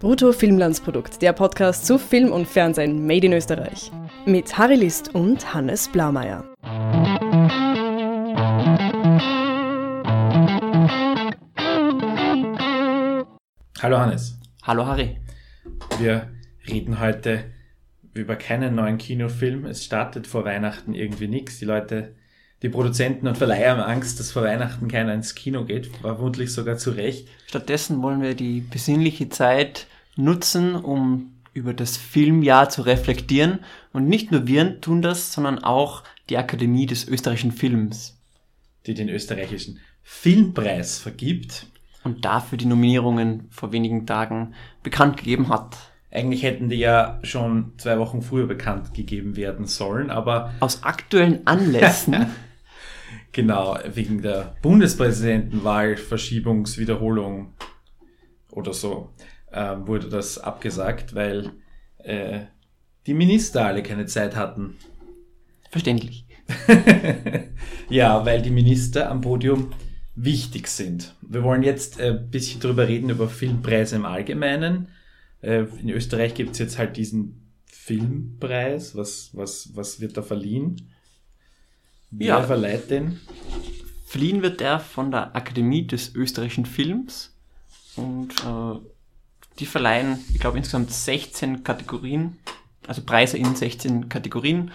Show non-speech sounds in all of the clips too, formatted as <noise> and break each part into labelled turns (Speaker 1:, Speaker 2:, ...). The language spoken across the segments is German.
Speaker 1: Brutto Filmlandsprodukt, der Podcast zu Film und Fernsehen made in Österreich. Mit Harry List und Hannes Blaumeier.
Speaker 2: Hallo Hannes.
Speaker 3: Hallo Harry.
Speaker 2: Wir reden heute über keinen neuen Kinofilm. Es startet vor Weihnachten irgendwie nichts. Die Leute, die Produzenten und Verleiher haben Angst, dass vor Weihnachten keiner ins Kino geht. Vermutlich sogar zu Recht.
Speaker 3: Stattdessen wollen wir die besinnliche Zeit nutzen, um über das Filmjahr zu reflektieren. Und nicht nur wir tun das, sondern auch die Akademie des österreichischen Films.
Speaker 2: Die den österreichischen Filmpreis vergibt.
Speaker 3: Und dafür die Nominierungen vor wenigen Tagen bekannt gegeben hat.
Speaker 2: Eigentlich hätten die ja schon zwei Wochen früher bekannt gegeben werden sollen, aber.
Speaker 3: Aus aktuellen Anlässen. <laughs>
Speaker 2: genau, wegen der Bundespräsidentenwahl, Verschiebungswiederholung oder so äh, wurde das abgesagt, weil äh, die Minister alle keine Zeit hatten.
Speaker 3: Verständlich. <laughs>
Speaker 2: ja, weil die Minister am Podium wichtig sind. Wir wollen jetzt ein äh, bisschen drüber reden, über Filmpreise im Allgemeinen. Äh, in Österreich gibt es jetzt halt diesen Filmpreis. Was, was, was wird da verliehen?
Speaker 3: Wer ja. verleiht den? Verliehen wird der von der Akademie des österreichischen Films. Und äh, die verleihen, ich glaube, insgesamt 16 Kategorien, also Preise in 16 Kategorien.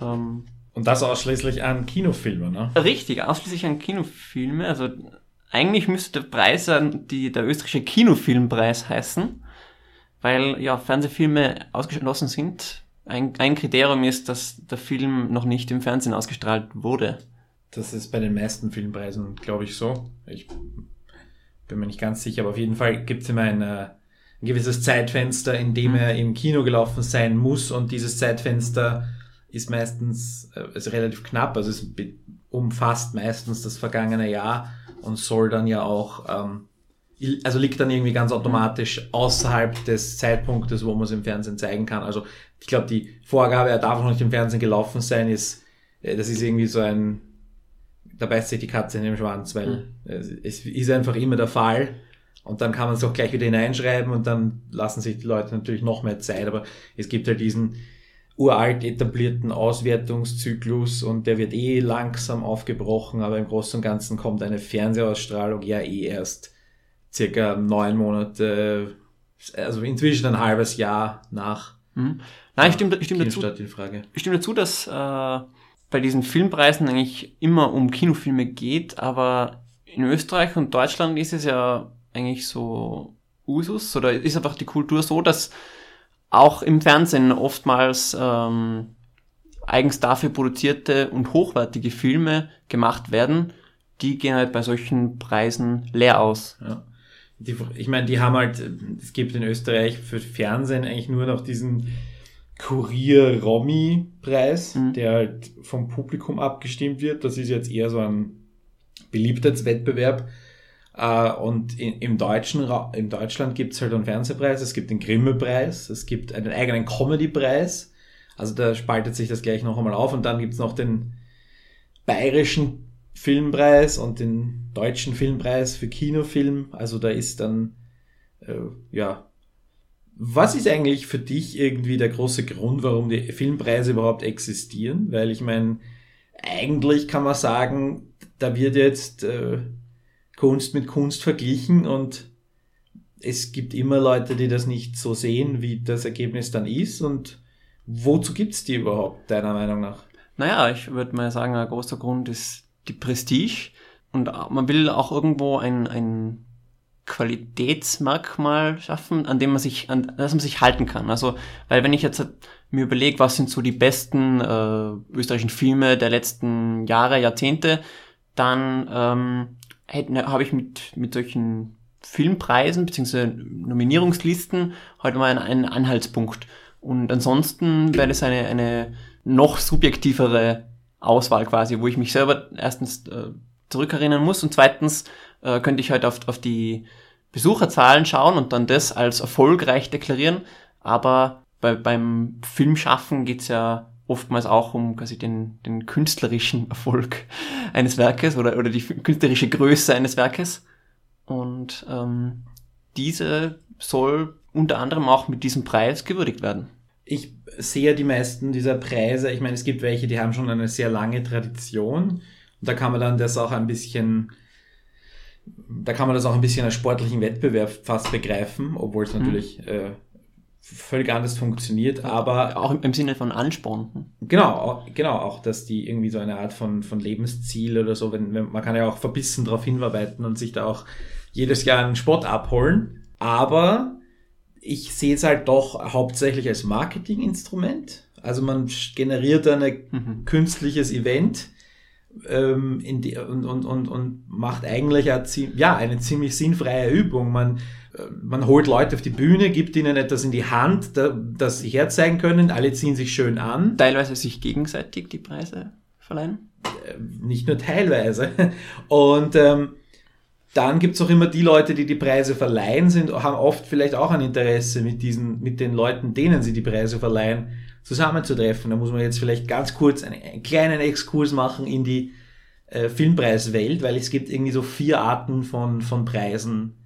Speaker 2: Ähm, und das ausschließlich an Kinofilme, ne?
Speaker 3: Richtig, ausschließlich an Kinofilme. Also eigentlich müsste der Preis die, der österreichische Kinofilmpreis heißen, weil ja Fernsehfilme ausgeschlossen sind. Ein, ein Kriterium ist, dass der Film noch nicht im Fernsehen ausgestrahlt wurde.
Speaker 2: Das ist bei den meisten Filmpreisen, glaube ich, so. Ich bin mir nicht ganz sicher, aber auf jeden Fall gibt es immer ein, äh, ein, gewisses Zeitfenster, in dem mhm. er im Kino gelaufen sein muss und dieses Zeitfenster ist meistens äh, ist relativ knapp, also es umfasst meistens das vergangene Jahr und soll dann ja auch, ähm, also liegt dann irgendwie ganz automatisch außerhalb des Zeitpunktes, wo man es im Fernsehen zeigen kann. Also ich glaube, die Vorgabe, er darf noch nicht im Fernsehen gelaufen sein, ist, äh, das ist irgendwie so ein da beißt sich die Katze in den Schwanz, weil mhm. es ist einfach immer der Fall. Und dann kann man es auch gleich wieder hineinschreiben und dann lassen sich die Leute natürlich noch mehr Zeit. Aber es gibt halt diesen uralt etablierten Auswertungszyklus und der wird eh langsam aufgebrochen, aber im Großen und Ganzen kommt eine Fernsehausstrahlung ja eh erst circa neun Monate, also inzwischen ein halbes Jahr nach.
Speaker 3: Mhm. Nein, ich stimme, ich stimme dazu. Ich stimme dazu, dass äh, bei diesen Filmpreisen eigentlich immer um Kinofilme geht, aber in Österreich und Deutschland ist es ja eigentlich so Usus oder ist einfach die Kultur so, dass auch im Fernsehen oftmals ähm, eigens dafür produzierte und hochwertige Filme gemacht werden, die gehen halt bei solchen Preisen leer aus.
Speaker 2: Ja. Die, ich meine, die haben halt, es gibt in Österreich für Fernsehen eigentlich nur noch diesen Kurier-Romy-Preis, mhm. der halt vom Publikum abgestimmt wird. Das ist jetzt eher so ein Beliebtheitswettbewerb. Uh, und in, im deutschen Ra in Deutschland gibt es halt einen Fernsehpreis, es gibt den Grimme-Preis, es gibt einen eigenen Comedy-Preis. Also da spaltet sich das gleich noch einmal auf und dann gibt es noch den bayerischen Filmpreis und den deutschen Filmpreis für Kinofilm. Also da ist dann äh, ja was ist eigentlich für dich irgendwie der große Grund, warum die Filmpreise überhaupt existieren? Weil ich meine, eigentlich kann man sagen, da wird jetzt äh, Kunst mit Kunst verglichen und es gibt immer Leute, die das nicht so sehen, wie das Ergebnis dann ist. Und wozu gibt es die überhaupt, deiner Meinung nach?
Speaker 3: Naja, ich würde mal sagen, ein großer Grund ist die Prestige. Und man will auch irgendwo ein, ein Qualitätsmerkmal schaffen, an dem man sich, an das man sich halten kann. Also, weil wenn ich jetzt mir überlege, was sind so die besten äh, österreichischen Filme der letzten Jahre, Jahrzehnte, dann ähm, ne, habe ich mit, mit solchen Filmpreisen bzw. Nominierungslisten heute mal einen, Anhaltspunkt. Und ansonsten wäre das eine, eine noch subjektivere Auswahl quasi, wo ich mich selber erstens äh, zurückerinnern muss und zweitens äh, könnte ich halt auf, auf die Besucherzahlen schauen und dann das als erfolgreich deklarieren. Aber bei, beim Filmschaffen geht's ja oftmals auch um quasi den, den künstlerischen <laughs> Erfolg eines Werkes oder, oder die künstlerische Größe eines Werkes. Und ähm, diese soll unter anderem auch mit diesem Preis gewürdigt werden.
Speaker 2: Ich sehe die meisten dieser Preise, ich meine, es gibt welche, die haben schon eine sehr lange Tradition. Und da kann man dann das auch ein bisschen, da kann man das auch ein bisschen als sportlichen Wettbewerb fast begreifen, obwohl es natürlich mhm. äh, völlig anders funktioniert, aber
Speaker 3: auch im, Sinne von Ansporn.
Speaker 2: Genau, genau, auch, dass die irgendwie so eine Art von, von Lebensziel oder so, wenn, wenn man kann ja auch verbissen darauf hinarbeiten und sich da auch jedes Jahr einen Sport abholen, aber ich sehe es halt doch hauptsächlich als Marketinginstrument. Also man generiert ein mhm. künstliches Event ähm, in die, und, und, und, und macht eigentlich eine, ja, eine ziemlich sinnfreie Übung. Man, äh, man holt Leute auf die Bühne, gibt ihnen etwas in die Hand, da, das sie herzeigen können, alle ziehen sich schön an.
Speaker 3: Teilweise sich gegenseitig die Preise verleihen?
Speaker 2: Äh, nicht nur teilweise. <laughs> Und ähm, dann gibt's auch immer die Leute, die die Preise verleihen, sind, haben oft vielleicht auch ein Interesse mit diesen, mit den Leuten, denen sie die Preise verleihen, zusammenzutreffen. Da muss man jetzt vielleicht ganz kurz einen, einen kleinen Exkurs machen in die äh, Filmpreiswelt, weil es gibt irgendwie so vier Arten von, von Preisen.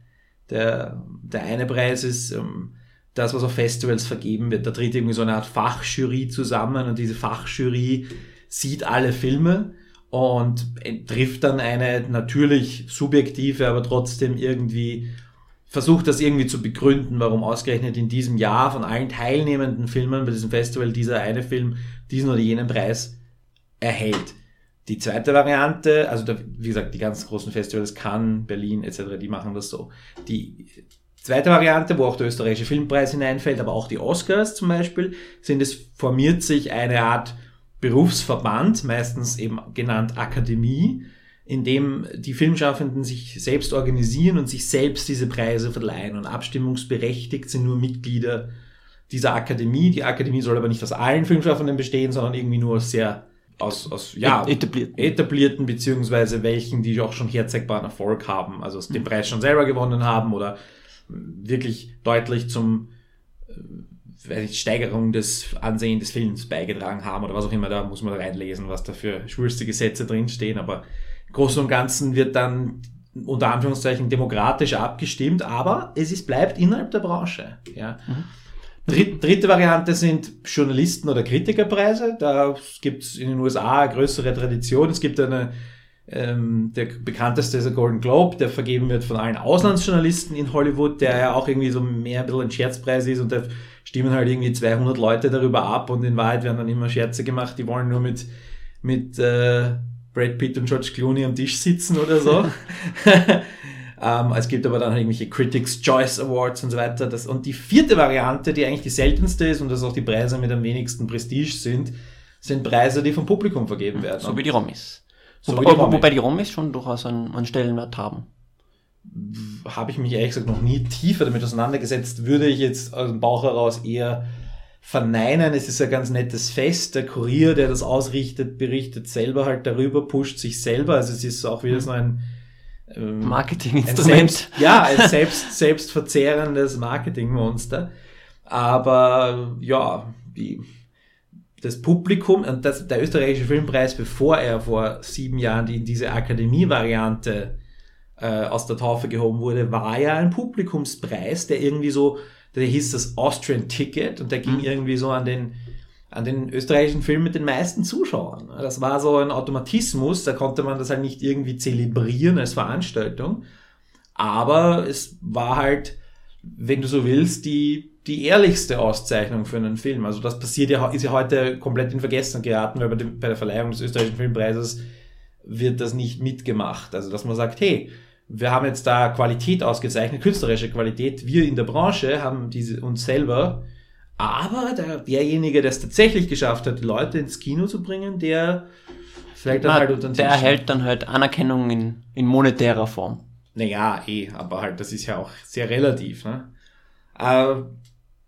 Speaker 2: Der, der eine Preis ist ähm, das, was auf Festivals vergeben wird. Da tritt irgendwie so eine Art Fachjury zusammen und diese Fachjury sieht alle Filme und trifft dann eine natürlich subjektive, aber trotzdem irgendwie versucht das irgendwie zu begründen, warum ausgerechnet in diesem Jahr von allen teilnehmenden Filmen bei diesem Festival dieser eine Film diesen oder jenen Preis erhält. Die zweite Variante, also da, wie gesagt, die ganz großen Festivals, Cannes, Berlin etc., die machen das so. Die zweite Variante, wo auch der österreichische Filmpreis hineinfällt, aber auch die Oscars zum Beispiel, sind es formiert sich eine Art Berufsverband, meistens eben genannt Akademie, in dem die Filmschaffenden sich selbst organisieren und sich selbst diese Preise verleihen. Und abstimmungsberechtigt sind nur Mitglieder dieser Akademie. Die Akademie soll aber nicht aus allen Filmschaffenden bestehen, sondern irgendwie nur aus sehr aus, aus ja, etablierten. etablierten, beziehungsweise welchen, die auch schon herzeigbaren Erfolg haben, also den mhm. Preis schon selber gewonnen haben oder wirklich deutlich zum weiß ich, Steigerung des Ansehens des Films beigetragen haben oder was auch immer, da muss man reinlesen, was da für schwulste Gesetze drinstehen, aber Großen und Ganzen wird dann unter Anführungszeichen demokratisch abgestimmt, aber es ist, bleibt innerhalb der Branche. Ja. Mhm. Dritt, dritte Variante sind Journalisten- oder Kritikerpreise. Da gibt es in den USA eine größere Tradition. Es gibt eine, ähm, der bekannteste ist der Golden Globe, der vergeben wird von allen Auslandsjournalisten in Hollywood, der ja auch irgendwie so mehr ein bisschen ein Scherzpreis ist und der stimmen halt irgendwie 200 Leute darüber ab und in Wahrheit werden dann immer Scherze gemacht, die wollen nur mit, mit äh, Brad Pitt und George Clooney am Tisch sitzen oder so. <laughs> <laughs> ähm, es gibt aber dann halt irgendwelche Critics Choice Awards und so weiter. Das, und die vierte Variante, die eigentlich die seltenste ist und das auch die Preise mit am wenigsten Prestige sind, sind Preise, die vom Publikum vergeben werden.
Speaker 3: So wie die Romis. So Wo, die Romis. Wobei die Romis schon durchaus einen, einen Stellenwert haben
Speaker 2: habe ich mich ehrlich gesagt noch nie tiefer damit auseinandergesetzt, würde ich jetzt aus dem Bauch heraus eher verneinen. Es ist ein ganz nettes Fest. Der Kurier, der das ausrichtet, berichtet selber halt darüber, pusht sich selber. Also es ist auch wieder so ein
Speaker 3: ähm, Marketinginstrument.
Speaker 2: ja, ein selbst, <laughs> selbstverzehrendes Marketingmonster. Aber ja, die, das Publikum, und das, der österreichische Filmpreis, bevor er vor sieben Jahren die, diese Akademie-Variante äh, aus der Taufe gehoben wurde, war ja ein Publikumspreis, der irgendwie so, der hieß das Austrian Ticket und der ging mhm. irgendwie so an den an den österreichischen Film mit den meisten Zuschauern. Das war so ein Automatismus, da konnte man das halt nicht irgendwie zelebrieren als Veranstaltung. Aber es war halt, wenn du so willst, die, die ehrlichste Auszeichnung für einen Film. Also das passiert ja, ist ja heute komplett in Vergessen geraten, weil bei, dem, bei der Verleihung des österreichischen Filmpreises wird das nicht mitgemacht. Also dass man sagt, hey, wir haben jetzt da Qualität ausgezeichnet, künstlerische Qualität. Wir in der Branche haben diese uns selber. Aber der, derjenige, der es tatsächlich geschafft hat, Leute ins Kino zu bringen, der
Speaker 3: vielleicht dann Na, halt unter Der erhält dann halt Anerkennung in, in monetärer Form.
Speaker 2: Naja, eh, aber halt, das ist ja auch sehr relativ. Ne? Äh,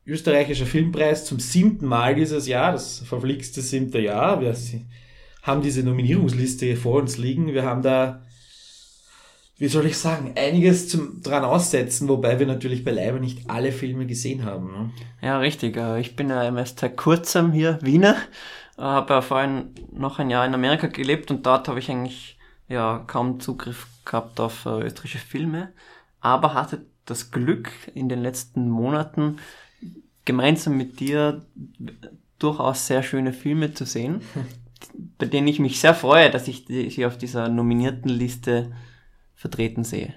Speaker 2: österreichischer Filmpreis zum siebten Mal dieses Jahr, das verflixte siebte Jahr. Wir haben diese Nominierungsliste vor uns liegen. Wir haben da wie soll ich sagen, einiges zum, dran aussetzen, wobei wir natürlich beileibe nicht alle Filme gesehen haben. Ne?
Speaker 3: Ja, richtig. Äh, ich bin ja erst seit kurzem hier Wiener, habe ja vorhin noch ein Jahr in Amerika gelebt und dort habe ich eigentlich ja kaum Zugriff gehabt auf äh, österreichische Filme, aber hatte das Glück in den letzten Monaten gemeinsam mit dir durchaus sehr schöne Filme zu sehen, <laughs> bei denen ich mich sehr freue, dass ich sie auf dieser nominierten Liste vertreten sehe.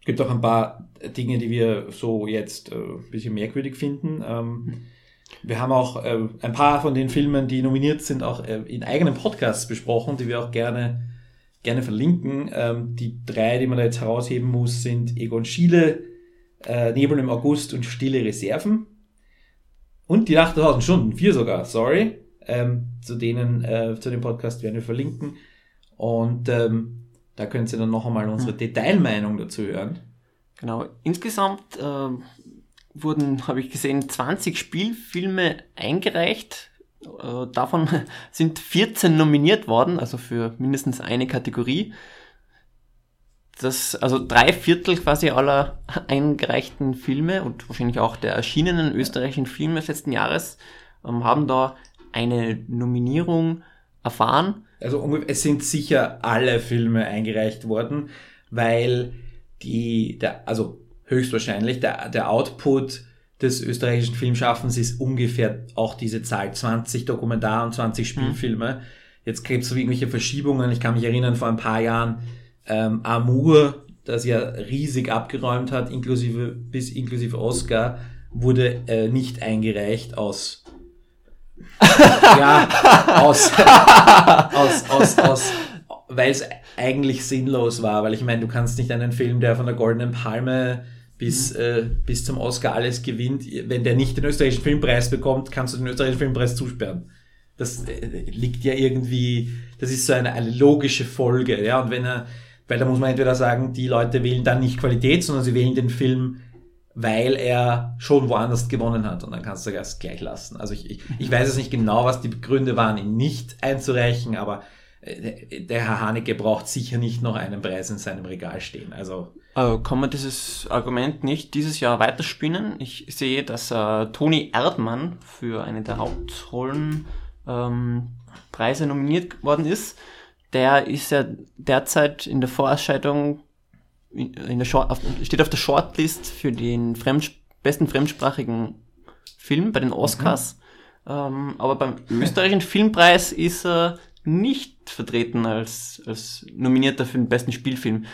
Speaker 2: Es gibt auch ein paar Dinge, die wir so jetzt äh, ein bisschen merkwürdig finden. Ähm, wir haben auch äh, ein paar von den Filmen, die nominiert sind, auch äh, in eigenen Podcasts besprochen, die wir auch gerne, gerne verlinken. Ähm, die drei, die man da jetzt herausheben muss, sind Egon Schiele, äh, Nebel im August und Stille Reserven. Und die 8000 Stunden, vier sogar, sorry. Ähm, zu denen, äh, zu dem Podcast werden wir verlinken. Und ähm, da könnt ihr dann noch einmal unsere hm. Detailmeinung dazu hören.
Speaker 3: Genau. Insgesamt äh, wurden, habe ich gesehen, 20 Spielfilme eingereicht. Äh, davon <laughs> sind 14 nominiert worden, also für mindestens eine Kategorie das, also drei Viertel quasi aller <laughs> eingereichten Filme und wahrscheinlich auch der erschienenen österreichischen Filme des letzten Jahres ähm, haben da eine Nominierung erfahren.
Speaker 2: Also es sind sicher alle Filme eingereicht worden, weil die, der, also höchstwahrscheinlich der, der Output des österreichischen Filmschaffens ist ungefähr auch diese Zahl, 20 Dokumentar- und 20 mhm. Spielfilme. Mhm. Jetzt gibt es so irgendwelche Verschiebungen. Ich kann mich erinnern, vor ein paar Jahren ähm, Amour, das ja riesig abgeräumt hat, inklusive bis inklusive Oscar, wurde äh, nicht eingereicht aus <laughs> ja, aus, aus, aus, aus weil es eigentlich sinnlos war, weil ich meine, du kannst nicht einen Film, der von der Goldenen Palme bis, mhm. äh, bis zum Oscar alles gewinnt, wenn der nicht den österreichischen Filmpreis bekommt, kannst du den österreichischen Filmpreis zusperren. Das äh, liegt ja irgendwie, das ist so eine, eine logische Folge, ja, und wenn er, weil da muss man entweder sagen, die Leute wählen dann nicht Qualität, sondern sie wählen den Film, weil er schon woanders gewonnen hat. Und dann kannst du das gleich lassen. Also ich, ich, ich weiß jetzt nicht genau, was die Gründe waren, ihn nicht einzureichen, aber äh, der Herr Haneke braucht sicher nicht noch einen Preis in seinem Regal stehen. Also
Speaker 3: äh, kann man dieses Argument nicht dieses Jahr weiterspinnen? Ich sehe, dass äh, Toni Erdmann für eine der Hauptrollen ähm, Preise nominiert worden ist der ist ja derzeit in der Vorausscheidung, in der Short, auf, steht auf der Shortlist für den Fremd, besten fremdsprachigen Film bei den Oscars. Mhm. Ähm, aber beim österreichischen Filmpreis ist er nicht vertreten als, als Nominierter für den besten Spielfilm.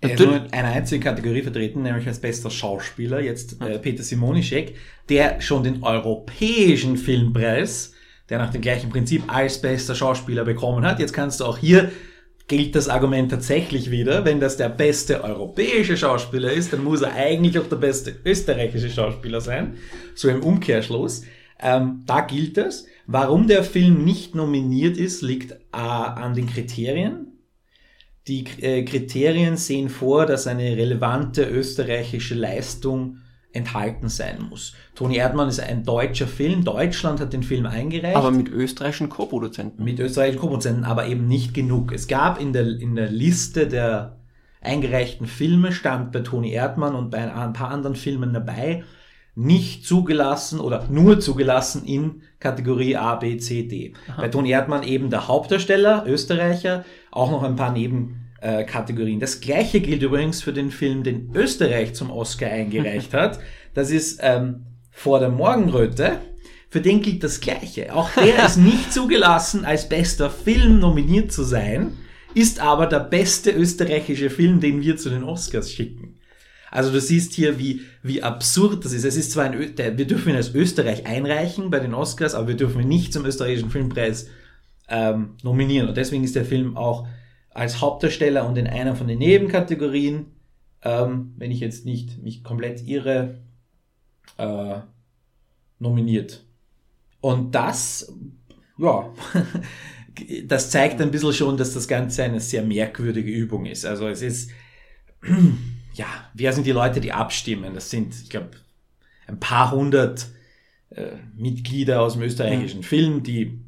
Speaker 2: Er ist nur in einer einzigen Kategorie vertreten, nämlich als bester Schauspieler, jetzt äh, Peter Simonischek, der schon den europäischen Filmpreis der nach dem gleichen Prinzip als bester Schauspieler bekommen hat. Jetzt kannst du auch hier gilt das Argument tatsächlich wieder, wenn das der beste europäische Schauspieler ist, dann muss er eigentlich auch der beste österreichische Schauspieler sein. So im Umkehrschluss. Ähm, da gilt das. Warum der Film nicht nominiert ist, liegt äh, an den Kriterien. Die äh, Kriterien sehen vor, dass eine relevante österreichische Leistung enthalten sein muss. Toni Erdmann ist ein deutscher Film. Deutschland hat den Film eingereicht.
Speaker 3: Aber mit österreichischen Co-Produzenten.
Speaker 2: Mit österreichischen Co-Produzenten, aber eben nicht genug. Es gab in der, in der Liste der eingereichten Filme, stand bei Toni Erdmann und bei ein paar anderen Filmen dabei, nicht zugelassen oder nur zugelassen in Kategorie A, B, C, D. Aha. Bei Toni Erdmann eben der Hauptdarsteller, Österreicher, auch noch ein paar Neben äh, Kategorien. Das gleiche gilt übrigens für den Film, den Österreich zum Oscar eingereicht hat. Das ist ähm, Vor der Morgenröte. Für den gilt das Gleiche. Auch der <laughs> ist nicht zugelassen, als bester Film nominiert zu sein, ist aber der beste österreichische Film, den wir zu den Oscars schicken. Also du siehst hier, wie, wie absurd das ist. Es ist zwar ein, Ö wir dürfen ihn als Österreich einreichen bei den Oscars, aber wir dürfen ihn nicht zum österreichischen Filmpreis ähm, nominieren. Und deswegen ist der Film auch als Hauptdarsteller und in einer von den Nebenkategorien, ähm, wenn ich jetzt nicht mich komplett irre, äh, nominiert. Und das, ja, <laughs> das zeigt ein bisschen schon, dass das Ganze eine sehr merkwürdige Übung ist. Also es ist, <clears throat> ja, wer sind die Leute, die abstimmen? Das sind, ich glaube, ein paar hundert äh, Mitglieder aus dem österreichischen. Film, die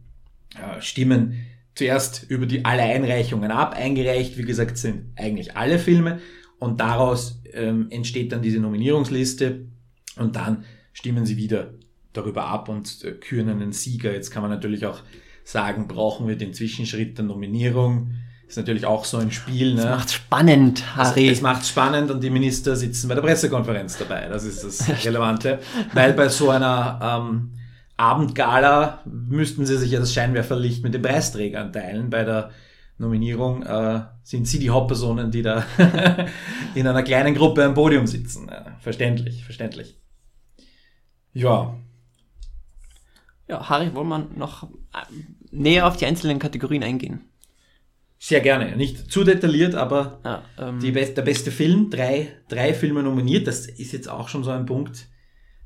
Speaker 2: äh, stimmen zuerst über die alle Einreichungen ab. Eingereicht, wie gesagt, sind eigentlich alle Filme und daraus ähm, entsteht dann diese Nominierungsliste und dann stimmen sie wieder darüber ab und äh, küren einen Sieger. Jetzt kann man natürlich auch sagen, brauchen wir den Zwischenschritt der Nominierung? Ist natürlich auch so ein Spiel.
Speaker 3: Das
Speaker 2: ne?
Speaker 3: macht spannend, Harry.
Speaker 2: Es macht spannend und die Minister sitzen bei der Pressekonferenz dabei. Das ist das <laughs> Relevante. Weil bei so einer ähm, Abendgala müssten sie sich ja das Scheinwerferlicht mit den Preisträgern teilen. Bei der Nominierung äh, sind sie die Hauptpersonen, die da <laughs> in einer kleinen Gruppe am Podium sitzen. Ja, verständlich, verständlich. Ja,
Speaker 3: Ja, Harry, wollen wir noch äh, näher auf die einzelnen Kategorien eingehen?
Speaker 2: sehr gerne. Nicht zu detailliert, aber
Speaker 3: Ja, ähm,
Speaker 2: Die best, der beste Film, drei, drei Filme nominiert, das ist jetzt auch schon so ein Punkt.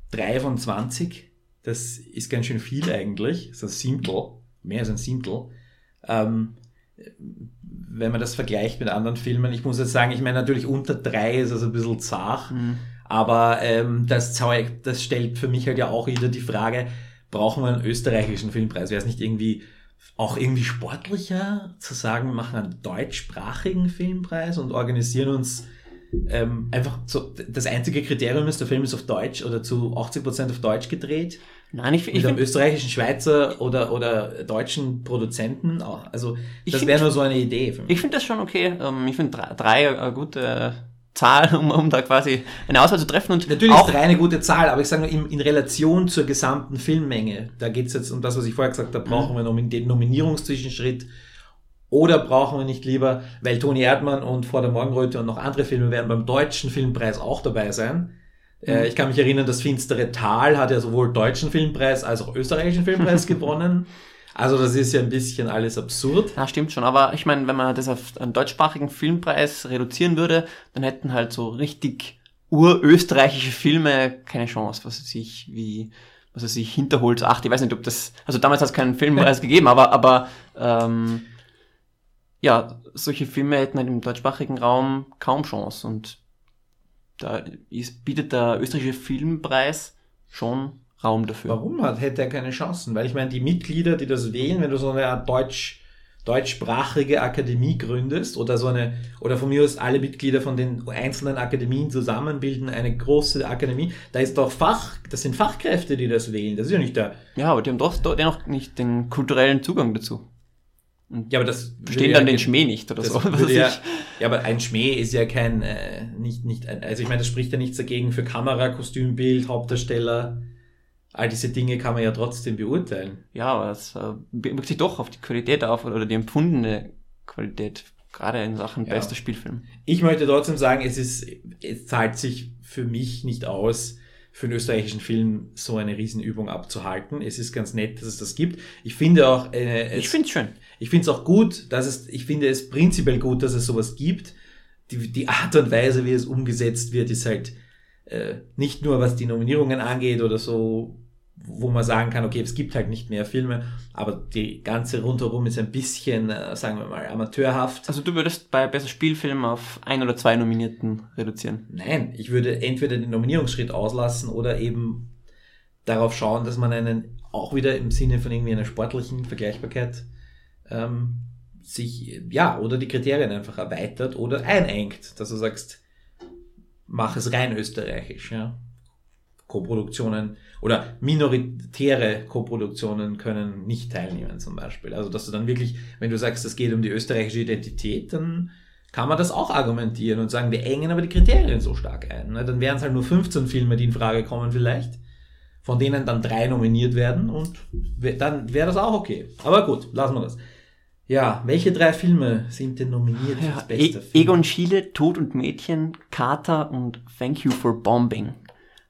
Speaker 2: Drei von 20, das ist ganz schön viel eigentlich. Das ist ein Siebtel, mehr als ein Siebtel. Ähm, wenn man das vergleicht mit anderen Filmen, ich muss jetzt sagen, ich meine natürlich unter drei ist es ein bisschen zart,
Speaker 3: Mhm.
Speaker 2: aber ähm, das, Zeug, das stellt für mich halt ja auch wieder die Frage, brauchen wir einen österreichischen Filmpreis? Wäre es nicht irgendwie auch irgendwie sportlicher zu sagen, wir machen einen deutschsprachigen Filmpreis und organisieren uns ähm, einfach so, das einzige Kriterium ist, der Film ist auf Deutsch oder zu 80% auf Deutsch gedreht,
Speaker 3: Nein, ich, ich
Speaker 2: mit einem
Speaker 3: finde,
Speaker 2: österreichischen, Schweizer oder, oder deutschen Produzenten. auch. Also
Speaker 3: Ich
Speaker 2: das wäre nur so eine Idee für mich.
Speaker 3: ich find das schon okay. Ähm, ich finde drei, drei eine gute Zahl, um, um da quasi eine Auswahl zu treffen. Und
Speaker 2: Natürlich
Speaker 3: auch,
Speaker 2: ist drei eine gute Zahl, aber ich sage nur in, in Relation zur gesamten Filmmenge. Da geht es jetzt um das, was ich vorher gesagt habe, brauchen wir nomin den Nominierungszwischenschritt oder brauchen wir nicht lieber, weil Toni Erdmann und Vor der Morgenröte und noch andere Filme werden beim deutschen Filmpreis auch dabei sein. Äh, ich kann mich erinnern, das Finstere Tal hat ja sowohl deutschen Filmpreis als auch österreichischen Filmpreis <laughs> gewonnen. Also das ist ja ein bisschen alles absurd.
Speaker 3: Ja, stimmt schon. Aber ich meine, wenn man das auf einen deutschsprachigen Filmpreis reduzieren würde, dann hätten halt so richtig urösterreichische Filme keine Chance, was weiß ich, wie, was weiß ich, Hinterholz 8, ich weiß nicht, ob das, also damals hat es keinen Filmpreis <laughs> gegeben, aber, aber, ähm, ja, solche Filme hätten halt im deutschsprachigen Raum kaum Chance und da ist, bietet der österreichische Filmpreis schon Raum dafür.
Speaker 2: Warum hat, hätte er keine Chancen? Weil ich meine, die Mitglieder, die das wählen, wenn du so eine Art Deutsch, deutschsprachige Akademie gründest oder so eine, oder von mir aus alle Mitglieder von den einzelnen Akademien zusammen bilden eine große Akademie, da ist doch Fach, das sind Fachkräfte, die das wählen. Das ist ja nicht der,
Speaker 3: Ja, aber die haben doch dennoch nicht den kulturellen Zugang dazu.
Speaker 2: Ja, aber das
Speaker 3: Verstehen dann
Speaker 2: ja
Speaker 3: den Schmäh nicht oder so.
Speaker 2: Ja, ja, aber ein Schmäh ist ja kein, äh, nicht, nicht, ein, also ich meine, das spricht ja nichts dagegen für Kamera, Kostümbild, Hauptdarsteller. All diese Dinge kann man ja trotzdem beurteilen.
Speaker 3: Ja, aber es äh, wirkt sich doch auf die Qualität auf oder die empfundene Qualität, gerade in Sachen
Speaker 2: Ja.
Speaker 3: bester Spielfilm.
Speaker 2: Ich möchte trotzdem sagen, es ist, es zahlt sich für mich nicht aus, für einen österreichischen Film so eine Riesenübung abzuhalten. Es ist ganz nett, dass es das gibt. Ich finde auch, äh, es,
Speaker 3: Ich finde es schön.
Speaker 2: Ich finde es auch gut, dass es, ich finde es prinzipiell gut, dass es sowas gibt. Die, die Art und Weise, wie es umgesetzt wird, ist halt äh, nicht nur was die Nominierungen angeht oder so, wo man sagen kann, okay, es gibt halt nicht mehr Filme, aber die ganze rundherum ist ein bisschen, äh, sagen wir mal, amateurhaft.
Speaker 3: Also du würdest bei bester Spielfilm auf ein oder zwei Nominierten reduzieren.
Speaker 2: Nein, ich würde entweder den Nominierungsschritt auslassen oder eben darauf schauen, dass man einen auch wieder im Sinne von irgendwie einer sportlichen Vergleichbarkeit ähm, sich, ja, oder die Kriterien einfach erweitert oder einengt, dass du sagst, mach es rein österreichisch, ja. Koproduktionen oder minoritäre Koproduktionen können nicht teilnehmen zum Beispiel. Also dass du dann wirklich, wenn du sagst, es geht um die österreichische Identität, dann kann man das auch argumentieren und sagen, wir engen aber die Kriterien so stark ein. ne? Dann wären es halt nur 15 Filme, die in Frage kommen vielleicht, von denen dann drei nominiert werden und dann wäre das auch okay. Aber gut, lassen wir das. Ja, welche drei Filme sind denn nominiert
Speaker 3: Ja,
Speaker 2: als bester
Speaker 3: e
Speaker 2: Film?
Speaker 3: Egon Schiele, Tod und Mädchen, Kater und Thank You for Bombing.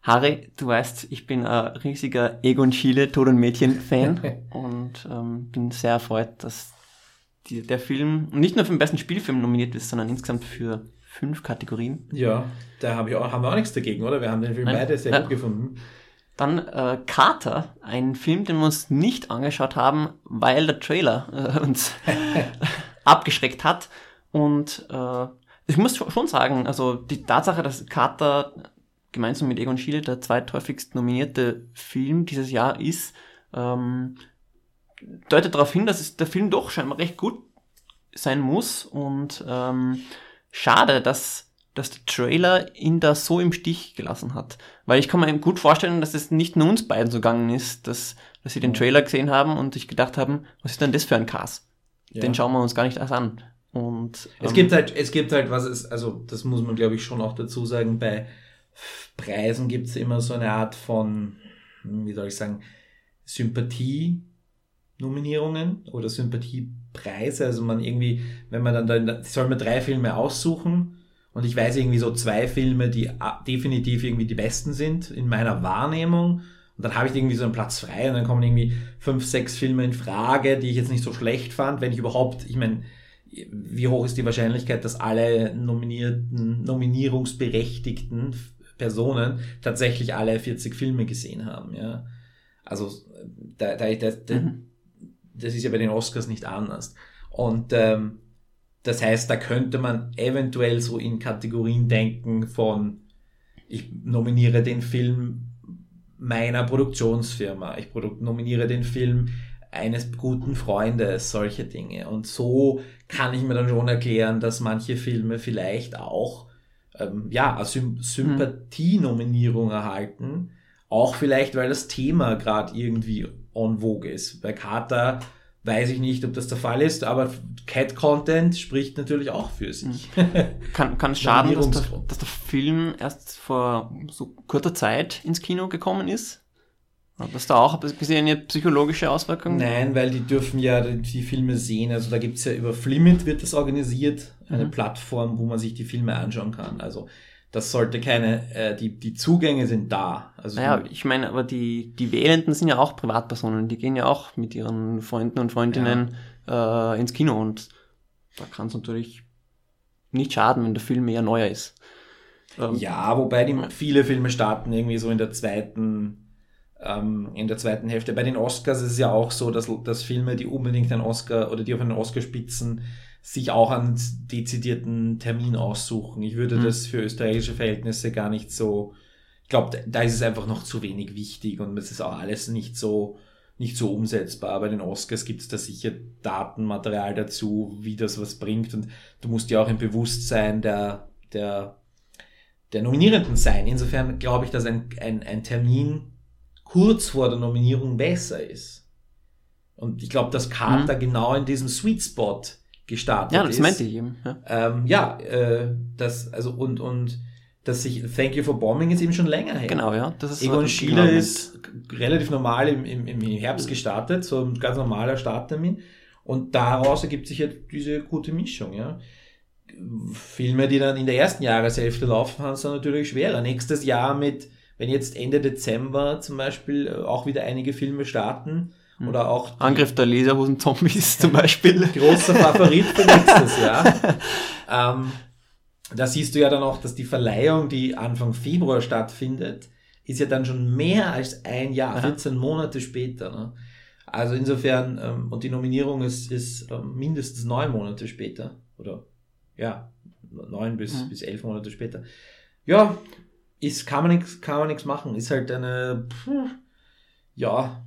Speaker 3: Harry, du weißt, ich bin ein riesiger Egon Schiele, Tod und Mädchen-Fan <laughs> und ähm, bin sehr erfreut, dass die, der Film nicht nur für den besten Spielfilm nominiert ist, sondern insgesamt für fünf Kategorien.
Speaker 2: Ja, da hab ich auch, haben wir auch nichts dagegen, oder? Wir haben den Film
Speaker 3: Nein.
Speaker 2: beide sehr gut gefunden.
Speaker 3: Dann äh, Carter, ein Film, den wir uns nicht angeschaut haben, weil der Trailer äh, uns <laughs> abgeschreckt hat. Und äh, ich muss schon sagen, also die Tatsache, dass Carter gemeinsam mit Egon Schiele der zweithäufigst nominierte Film dieses Jahr ist, ähm, deutet darauf hin, dass es der Film doch scheinbar recht gut sein muss. Und ähm, schade, dass, dass der Trailer ihn da so im Stich gelassen hat. Weil ich kann mir gut vorstellen, dass es nicht nur uns beiden so gegangen ist, dass, dass sie den Trailer gesehen haben und sich gedacht haben, was ist denn das für ein Cast?
Speaker 2: Ja.
Speaker 3: Den schauen wir uns gar nicht erst an. Und,
Speaker 2: Es
Speaker 3: ähm,
Speaker 2: gibt halt, es gibt halt, was es, also das muss man glaube ich schon auch dazu sagen, bei Preisen gibt es immer so eine Art von, wie soll ich sagen, Sympathie-Nominierungen oder Sympathiepreise. Also man irgendwie, wenn man dann, da soll man drei Filme aussuchen und ich weiß irgendwie so zwei Filme, die a- definitiv irgendwie die besten sind in meiner Wahrnehmung. Und dann habe ich irgendwie so einen Platz frei und dann kommen irgendwie fünf, sechs Filme in Frage, die ich jetzt nicht so schlecht fand, wenn ich überhaupt, ich meine, wie hoch ist die Wahrscheinlichkeit, dass alle nominierten, nominierungsberechtigten Personen tatsächlich alle 40 Filme gesehen haben, ja. Also, da, da, da, da,
Speaker 3: Mhm.
Speaker 2: das ist ja bei den Oscars nicht anders. Und ähm, das heißt, da könnte man eventuell so in Kategorien denken von, ich nominiere den Film meiner Produktionsfirma, ich nominiere den Film eines guten Freundes, solche Dinge. Und so kann ich mir dann schon erklären, dass manche Filme vielleicht auch ähm, ja, eine Sym Sympathienominierung erhalten. Auch vielleicht, weil das Thema gerade irgendwie on vogue ist. Bei Carter weiß ich nicht, ob das der Fall ist, aber Cat-Content spricht natürlich auch für sich.
Speaker 3: Kann, kann es schaden, dass der, dass der Film erst vor so kurzer Zeit ins Kino gekommen ist? Hat das da auch ein bisschen eine psychologische Auswirkung?
Speaker 2: Nein, weil die dürfen ja die, Filme sehen. Also da gibt's ja über Flimit wird das organisiert, eine
Speaker 3: Mhm.
Speaker 2: Plattform, wo man sich die Filme anschauen kann. Also das sollte keine, äh, die, die Zugänge sind da. Also
Speaker 3: Naja, ich meine, aber die, die Wählenden sind ja auch Privatpersonen, die gehen ja auch mit ihren Freunden und Freundinnen äh, ins Kino und da kann es natürlich nicht schaden, wenn der Film eher neuer ist. Ähm,
Speaker 2: ja, wobei die, viele Filme starten irgendwie so in der zweiten, ähm, in der zweiten Hälfte. Bei den Oscars ist es ja auch so, dass, dass Filme, die unbedingt einen Oscar oder die auf einen Oscar spitzen, sich auch einen dezidierten Termin aussuchen. Ich würde
Speaker 3: Mhm.
Speaker 2: das für österreichische Verhältnisse gar nicht so, ich glaube, da ist es einfach noch zu wenig wichtig und es ist auch alles nicht so, nicht so umsetzbar. Bei den Oscars gibt es da sicher Datenmaterial dazu, wie das was bringt und du musst ja auch im Bewusstsein der, der, der Nominierenden sein. Insofern glaube ich, dass ein, ein, ein Termin kurz vor der Nominierung besser ist. Und ich glaube, dass Carter genau in diesem Sweet Spot gestartet
Speaker 3: ja, das
Speaker 2: ist.
Speaker 3: meinte ich eben. Ja.
Speaker 2: Ähm, ja, äh, das, also, und, und, dass sich Thank You for Bombing ist eben schon länger her.
Speaker 3: Genau, ja. Das ist
Speaker 2: Egon
Speaker 3: genau
Speaker 2: Schiele
Speaker 3: Moment.
Speaker 2: ist relativ normal im, im, im Herbst gestartet, so ein ganz normaler Starttermin. Und daraus ergibt sich ja diese gute Mischung, ja. Filme, die dann in der ersten Jahreshälfte laufen, haben es dann natürlich schwerer. Nächstes Jahr mit, wenn jetzt Ende Dezember zum Beispiel äh, auch wieder einige Filme starten. Oder auch die-
Speaker 3: Angriff der Laserhosen-Zombies zum Beispiel. <laughs>
Speaker 2: großer Favorit für nächstes Jahr. <laughs> ähm, da siehst du ja dann auch, dass die Verleihung, die Anfang Februar stattfindet, ist ja dann schon mehr als ein Jahr,
Speaker 3: Aha.
Speaker 2: 14 Monate später. Ne? Also insofern, ähm, und die Nominierung ist, ist ähm, mindestens neun Monate später. Oder ja, neun bis,
Speaker 3: Mhm.
Speaker 2: bis elf Monate später. Ja, ist, kann man nichts, kann man nichts machen. Ist halt eine, puh, ja,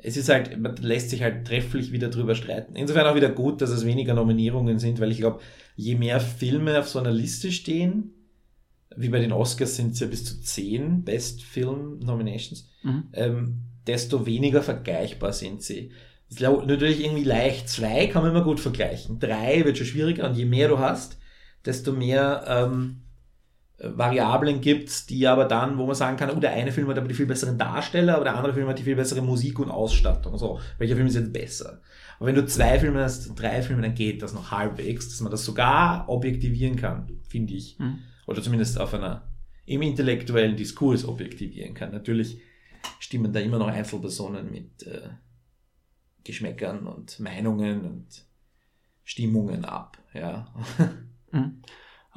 Speaker 2: es ist halt, man lässt sich halt trefflich wieder drüber streiten. Insofern auch wieder gut, dass es weniger Nominierungen sind, weil ich glaube, je mehr Filme auf so einer Liste stehen, wie bei den Oscars sind es ja bis zu zehn Best Film Nominations,
Speaker 3: Mhm.
Speaker 2: ähm, desto weniger vergleichbar sind sie. Ist natürlich irgendwie leicht. Zwei kann man immer gut vergleichen. Drei wird schon schwieriger und je mehr du hast, desto mehr ähm, äh, Variablen gibt's, die aber dann, wo man sagen kann, oh, der eine Film hat aber die viel besseren Darsteller, aber der andere Film hat die viel bessere Musik und Ausstattung. So, welcher Film ist jetzt besser? Aber wenn du zwei Filme hast, drei Filme, dann geht das noch halbwegs, dass man das sogar objektivieren kann, finde ich.
Speaker 3: Mhm.
Speaker 2: Oder zumindest auf einer, im intellektuellen Diskurs objektivieren kann. Natürlich stimmen da immer noch Einzelpersonen mit äh, Geschmäckern und Meinungen und Stimmungen ab. Ja.
Speaker 3: Mhm.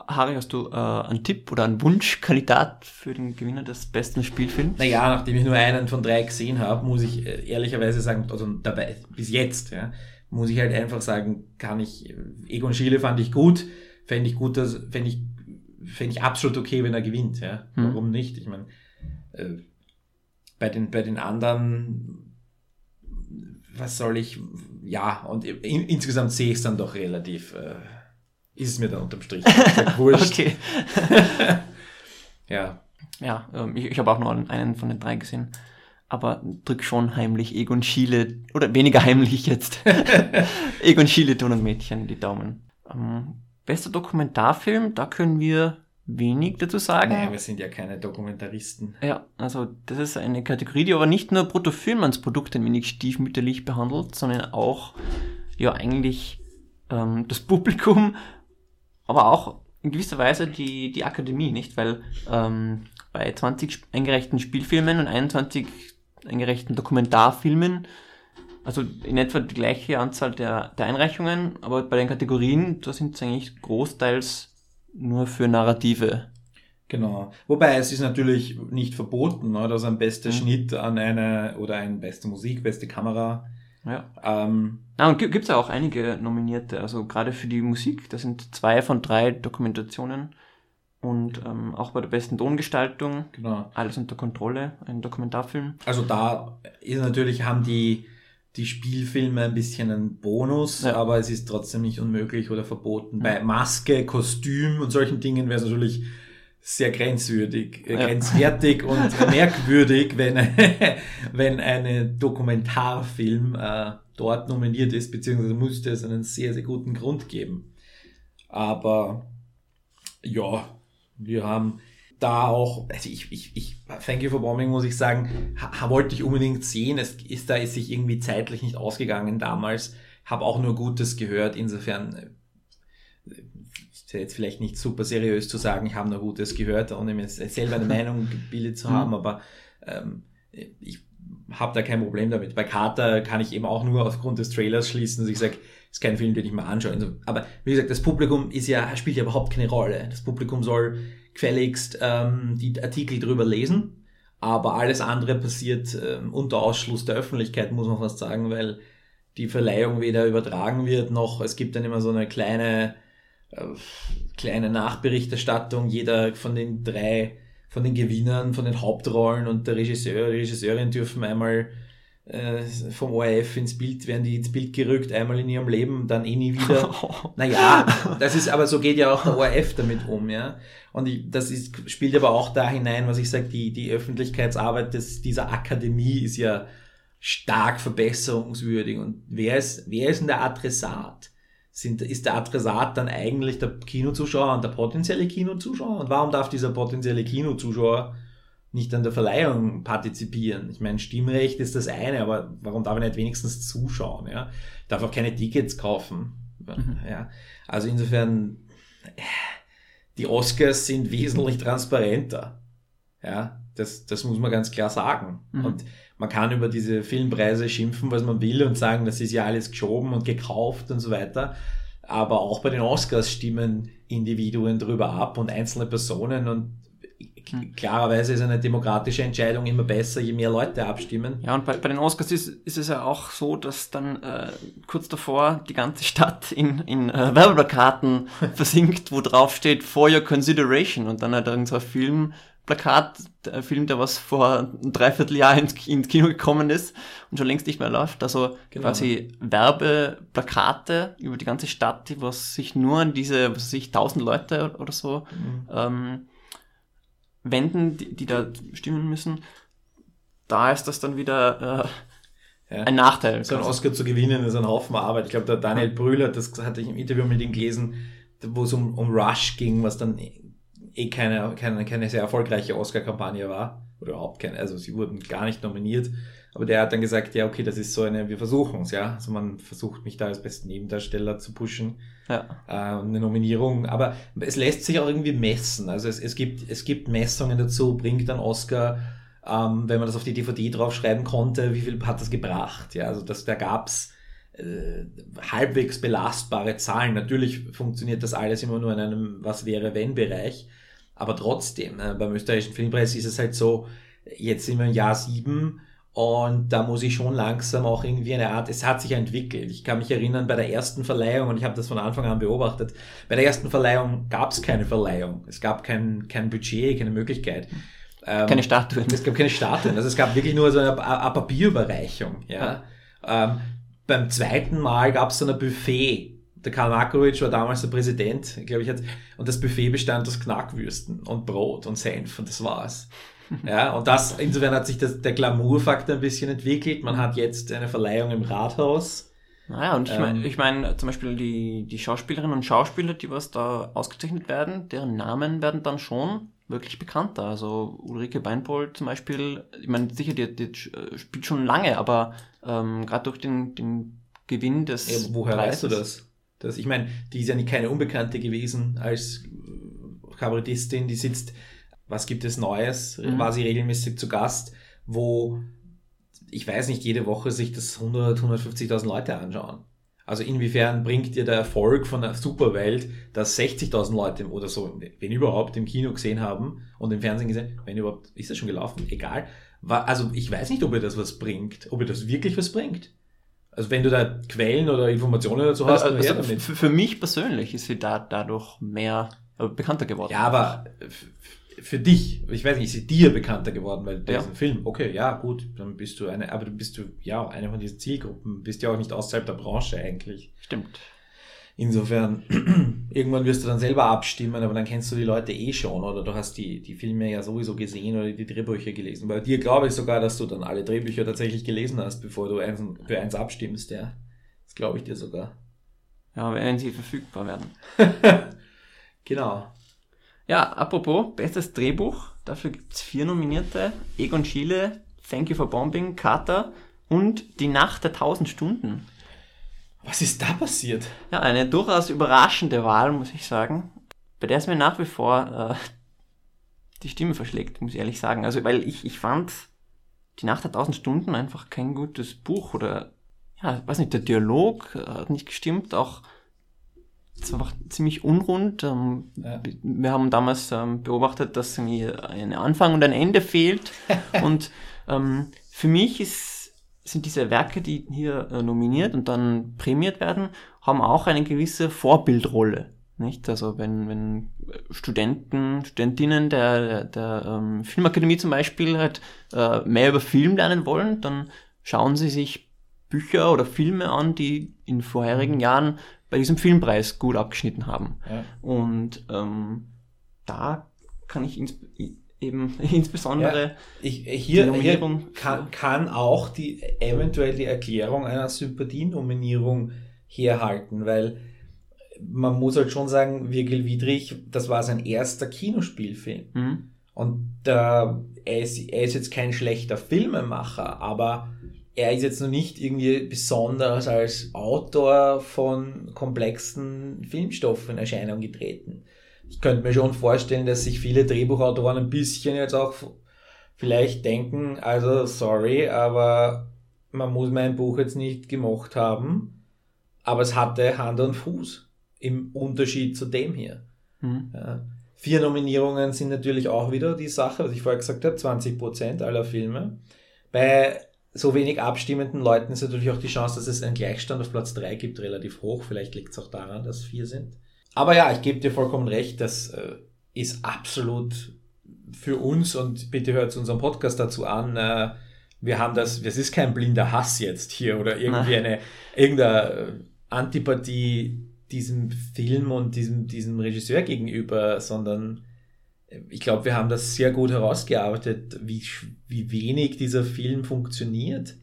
Speaker 3: Harry, hast du äh, einen Tipp oder einen Wunschkandidat für den Gewinner des besten Spielfilms?
Speaker 2: Naja, nachdem ich nur einen von drei gesehen habe, muss ich äh, ehrlicherweise sagen, also dabei, bis jetzt, ja, muss ich halt einfach sagen, kann ich, äh, Egon Schiele fand ich gut, fände ich gut, dass, fände ich, fände ich absolut okay, wenn er gewinnt, ja.
Speaker 3: Hm.
Speaker 2: Warum nicht? Ich meine, äh, bei den, bei den anderen, was soll ich, ja, und in, insgesamt sehe ich es dann doch relativ, äh, ist es mir dann unterm Strich <laughs> wurscht.
Speaker 3: Okay. <laughs>
Speaker 2: Ja.
Speaker 3: Ja, ähm, ich, ich habe auch nur einen von den drei gesehen. aber drück schon heimlich Egon Schiele, oder weniger heimlich jetzt, <laughs> Egon Schiele, Ton und Mädchen, die Daumen. Ähm, bester Dokumentarfilm, da können wir wenig dazu sagen.
Speaker 2: Naja, wir sind ja keine Dokumentaristen.
Speaker 3: Ja, also das ist eine Kategorie, die aber nicht nur Bruttofilm als Produkt ein wenig stiefmütterlich behandelt, sondern auch ja eigentlich ähm, das Publikum, aber auch in gewisser Weise die, die Akademie, nicht? Weil ähm, bei 20 eingereichten Spielfilmen und 21 eingereichten Dokumentarfilmen, also in etwa die gleiche Anzahl der, der Einreichungen, aber bei den Kategorien, da sind es eigentlich großteils nur für Narrative.
Speaker 2: Genau. Wobei es ist natürlich nicht verboten, ne, dass ein bester
Speaker 3: Mhm.
Speaker 2: Schnitt an eine oder ein beste Musik, beste Kamera.
Speaker 3: Ja.
Speaker 2: Ähm,
Speaker 3: Ah, und gibt es ja auch einige Nominierte, also gerade für die Musik, das sind zwei von drei Dokumentationen und ähm, auch bei der besten Tongestaltung,
Speaker 2: genau.
Speaker 3: alles unter Kontrolle, ein Dokumentarfilm.
Speaker 2: Also da ist natürlich, haben die, die Spielfilme ein bisschen einen Bonus,
Speaker 3: Ja.
Speaker 2: aber es ist trotzdem nicht unmöglich oder verboten.
Speaker 3: Ja.
Speaker 2: Bei Maske, Kostüm und solchen Dingen wäre es natürlich sehr grenzwürdig, äh,
Speaker 3: Ja.
Speaker 2: grenzwertig und <laughs> merkwürdig, wenn, <laughs> wenn ein Dokumentarfilm äh, dort nominiert ist, beziehungsweise müsste es einen sehr, sehr guten Grund geben. Aber ja, wir haben da auch, also ich, ich, ich, Thank You for Bombing muss ich sagen, ha, wollte ich unbedingt sehen. Es ist da ist sich irgendwie zeitlich nicht ausgegangen damals. Habe auch nur Gutes gehört. Insofern äh, ist ja jetzt vielleicht nicht super seriös zu sagen, ich habe nur Gutes gehört, ohne mir selber eine <laughs> Meinung gebildet zu haben, aber ähm, ich habe da kein Problem damit. Bei Carter kann ich eben auch nur aufgrund des Trailers schließen, dass ich sage, ist kein Film, den ich mal anschaue. Also, aber wie gesagt, das Publikum ist ja, spielt ja überhaupt keine Rolle. Das Publikum soll gefälligst ähm, die Artikel drüber lesen, aber alles andere passiert ähm, unter Ausschluss der Öffentlichkeit, muss man fast sagen, weil die Verleihung weder übertragen wird, noch es gibt dann immer so eine kleine, äh, kleine Nachberichterstattung. Jeder von den drei, von den Gewinnern, von den Hauptrollen und der Regisseur, Regisseurin dürfen einmal äh, vom ORF ins Bild, werden die ins Bild gerückt, einmal in ihrem Leben, dann eh nie wieder. <laughs> Naja, das ist, aber so geht ja auch der ORF damit um, ja. Und ich, das ist, spielt aber auch da hinein, was ich sage, die, die Öffentlichkeitsarbeit des, dieser Akademie ist ja stark verbesserungswürdig. Und wer ist, wer ist denn der Adressat? Sind, ist der Adressat dann eigentlich der Kinozuschauer und der potenzielle Kinozuschauer? Und warum darf dieser potenzielle Kinozuschauer nicht an der Verleihung partizipieren? Ich meine, Stimmrecht ist das eine, aber warum darf er nicht wenigstens zuschauen? Ja? Darf auch keine Tickets kaufen.
Speaker 3: Mhm.
Speaker 2: Ja? Also insofern, die Oscars sind wesentlich transparenter. Ja, das, das muss man ganz klar sagen.
Speaker 3: Mhm.
Speaker 2: Und man kann über diese Filmpreise schimpfen, was man will und sagen, das ist ja alles geschoben und gekauft und so weiter. Aber auch bei den Oscars stimmen Individuen drüber ab und einzelne Personen und
Speaker 3: Mhm.
Speaker 2: klarerweise ist eine demokratische Entscheidung immer besser, je mehr Leute abstimmen.
Speaker 3: Ja, und bei, bei den Oscars ist, ist es ja auch so, dass dann äh, kurz davor die ganze Stadt in, in äh, Werbeplakaten <laughs> versinkt, wo drauf steht For Your Consideration und dann hat irgend so ein Filmplakat, ein Film, der was vor einem Dreivierteljahr ins, ins Kino gekommen ist und schon längst nicht mehr läuft. Also
Speaker 2: Genau.
Speaker 3: quasi Werbeplakate über die ganze Stadt, die was sich nur an diese, was weiß ich, tausend Leute oder so ähm, wenden, die, die da stimmen müssen. Da ist das dann wieder äh,
Speaker 2: Ja.
Speaker 3: ein Nachteil.
Speaker 2: So einen Oscar zu gewinnen ist ein Haufen Arbeit. Ich glaube, der Daniel Brühl hat das hatte ich im Interview mit ihm gelesen, wo es um, um Rush ging, was dann eh keine, keine, keine sehr erfolgreiche Oscar-Kampagne war. Oder überhaupt keine, also sie wurden gar nicht nominiert. Aber der hat dann gesagt, ja, okay, das ist so eine, wir versuchen es, ja. Also man versucht mich da als besten Nebendarsteller zu pushen
Speaker 3: Ja.
Speaker 2: äh, eine Nominierung, aber es lässt sich auch irgendwie messen. Also es, es, gibt, es gibt Messungen dazu, bringt ein Oscar, ähm, wenn man das auf die DVD draufschreiben konnte, wie viel hat das gebracht? Ja, also das, da gab's äh, halbwegs belastbare Zahlen. Natürlich funktioniert das alles immer nur in einem Was wäre wenn Bereich, aber trotzdem, äh, beim österreichischen Filmpreis ist es halt so, jetzt sind wir im Jahr sieben und da muss ich schon langsam auch irgendwie eine Art, es hat sich entwickelt. Ich kann mich erinnern, bei der ersten Verleihung, und ich habe das von Anfang an beobachtet, bei der ersten Verleihung gab es keine Verleihung. Es gab kein, kein Budget, keine Möglichkeit. Ähm,
Speaker 3: Keine Statuen.
Speaker 2: es gab keine Statuen. Also es gab wirklich nur so eine, eine Papierüberreichung. Ja. Ähm, beim zweiten Mal gab es so ein Buffet. Der Karl Markovic war damals der Präsident, glaube ich, hat, und das Buffet bestand aus Knackwürsten und Brot und Senf und das war's. <laughs> Ja, und das, insofern hat sich das, der Glamour-Faktor ein bisschen entwickelt. Man hat jetzt eine Verleihung im Rathaus.
Speaker 3: Naja, und ich
Speaker 2: Ähm.
Speaker 3: meine, ich mein, zum Beispiel die, die Schauspielerinnen und Schauspieler, die was da ausgezeichnet werden, deren Namen werden dann schon wirklich bekannter. Also Ulrike Beinpohl zum Beispiel, ich meine, sicher, die, die äh, spielt schon lange, aber ähm, gerade durch den, den Gewinn des
Speaker 2: Ja, woher weißt du
Speaker 3: Preises-
Speaker 2: das? Das? Ich meine, die ist ja nicht keine Unbekannte gewesen als äh, Kabarettistin, die sitzt, was gibt es Neues,
Speaker 3: Mhm.
Speaker 2: war sie regelmäßig zu Gast, wo, ich weiß nicht, jede Woche sich das 100, 150.000 Leute anschauen. Also inwiefern bringt dir der Erfolg von der Superwelt, dass 60.000 Leute oder so, wenn überhaupt, im Kino gesehen haben und im Fernsehen gesehen, wenn überhaupt, ist das schon gelaufen? Egal. Also ich weiß nicht, ob ihr das was bringt, ob ihr das wirklich was bringt. Also wenn du da Quellen oder Informationen dazu hast,
Speaker 3: Also, also
Speaker 2: damit.
Speaker 3: für, für mich persönlich ist sie da dadurch mehr äh, bekannter geworden.
Speaker 2: Ja, aber für dich, ich weiß nicht, ist sie dir bekannter geworden, weil der
Speaker 3: Ja.
Speaker 2: ein Film. Okay, ja, gut, dann bist du eine, aber du bist du, ja, eine von diesen Zielgruppen, bist ja auch nicht außerhalb der Branche eigentlich.
Speaker 3: Stimmt.
Speaker 2: Insofern, <clears throat> irgendwann wirst du dann selber abstimmen, aber dann kennst du die Leute eh schon oder du hast die, die Filme ja sowieso gesehen oder die Drehbücher gelesen. Bei dir glaube ich sogar, dass du dann alle Drehbücher tatsächlich gelesen hast, bevor du eins, für eins abstimmst, ja. Das glaube ich dir sogar.
Speaker 3: Ja, wenn sie verfügbar werden. <laughs>
Speaker 2: Genau.
Speaker 3: Ja, apropos, bestes Drehbuch. Dafür gibt's vier Nominierte. Egon Schiele, Thank You for Bombing, Carter und Die Nacht der tausend Stunden.
Speaker 2: Was ist da passiert?
Speaker 3: Ja, eine durchaus überraschende Wahl, muss ich sagen. Bei der es mir nach wie vor äh, die Stimme verschlägt, muss ich ehrlich sagen. Also, weil ich, ich fand Die Nacht der tausend Stunden einfach kein gutes Buch oder, ja, weiß nicht, der Dialog äh, hat nicht gestimmt, auch es war einfach ziemlich unrund. Ähm,
Speaker 2: Ja.
Speaker 3: Wir haben damals ähm, beobachtet, dass mir ein Anfang und ein Ende fehlt. <laughs> und ähm, für mich ist, sind diese Werke, die hier äh, nominiert und dann prämiert werden, haben auch eine gewisse Vorbildrolle. Nicht? Also wenn, wenn Studenten, Studentinnen der, der, der ähm, Filmakademie zum Beispiel halt äh, mehr über Film lernen wollen, dann schauen sie sich Bücher oder Filme an, die in vorherigen Jahren bei diesem Filmpreis gut abgeschnitten haben.
Speaker 2: Ja.
Speaker 3: Und ähm, da kann ich eben <laughs> insbesondere
Speaker 2: Ich, hier,
Speaker 3: Die
Speaker 2: hier
Speaker 3: Nominierung
Speaker 2: kann, kann auch die eventuell die Erklärung einer Sympathienominierung herhalten, weil man muss halt schon sagen, Virgil Wiedrich, das war sein erster Kinospielfilm.
Speaker 3: hm,
Speaker 2: Und äh, er, ist, er ist jetzt kein schlechter Filmemacher, aber er ist jetzt noch nicht irgendwie besonders als Autor von komplexen Filmstoffen in Erscheinung getreten. Ich könnte mir schon vorstellen, dass sich viele Drehbuchautoren ein bisschen jetzt auch vielleicht denken, also sorry, aber man muss mein Buch jetzt nicht gemacht haben, aber es hatte Hand und Fuß im Unterschied zu dem hier.
Speaker 3: hm.
Speaker 2: Ja. Vier Nominierungen sind natürlich auch wieder die Sache, was ich vorher gesagt habe, 20% aller Filme. Bei so wenig abstimmenden Leuten ist natürlich auch die Chance, dass es einen Gleichstand auf Platz 3 gibt, relativ hoch. Vielleicht liegt es auch daran, dass vier sind. Aber ja, ich gebe dir vollkommen recht, das äh, ist absolut für uns und bitte hört unserem Podcast dazu an. Äh, wir haben das, das ist kein blinder Hass jetzt hier oder irgendwie eine irgendeine Antipathie diesem Film und diesem, diesem Regisseur gegenüber, sondern äh, ich glaube, wir haben das sehr gut herausgearbeitet, wie, wie wenig dieser Film funktioniert.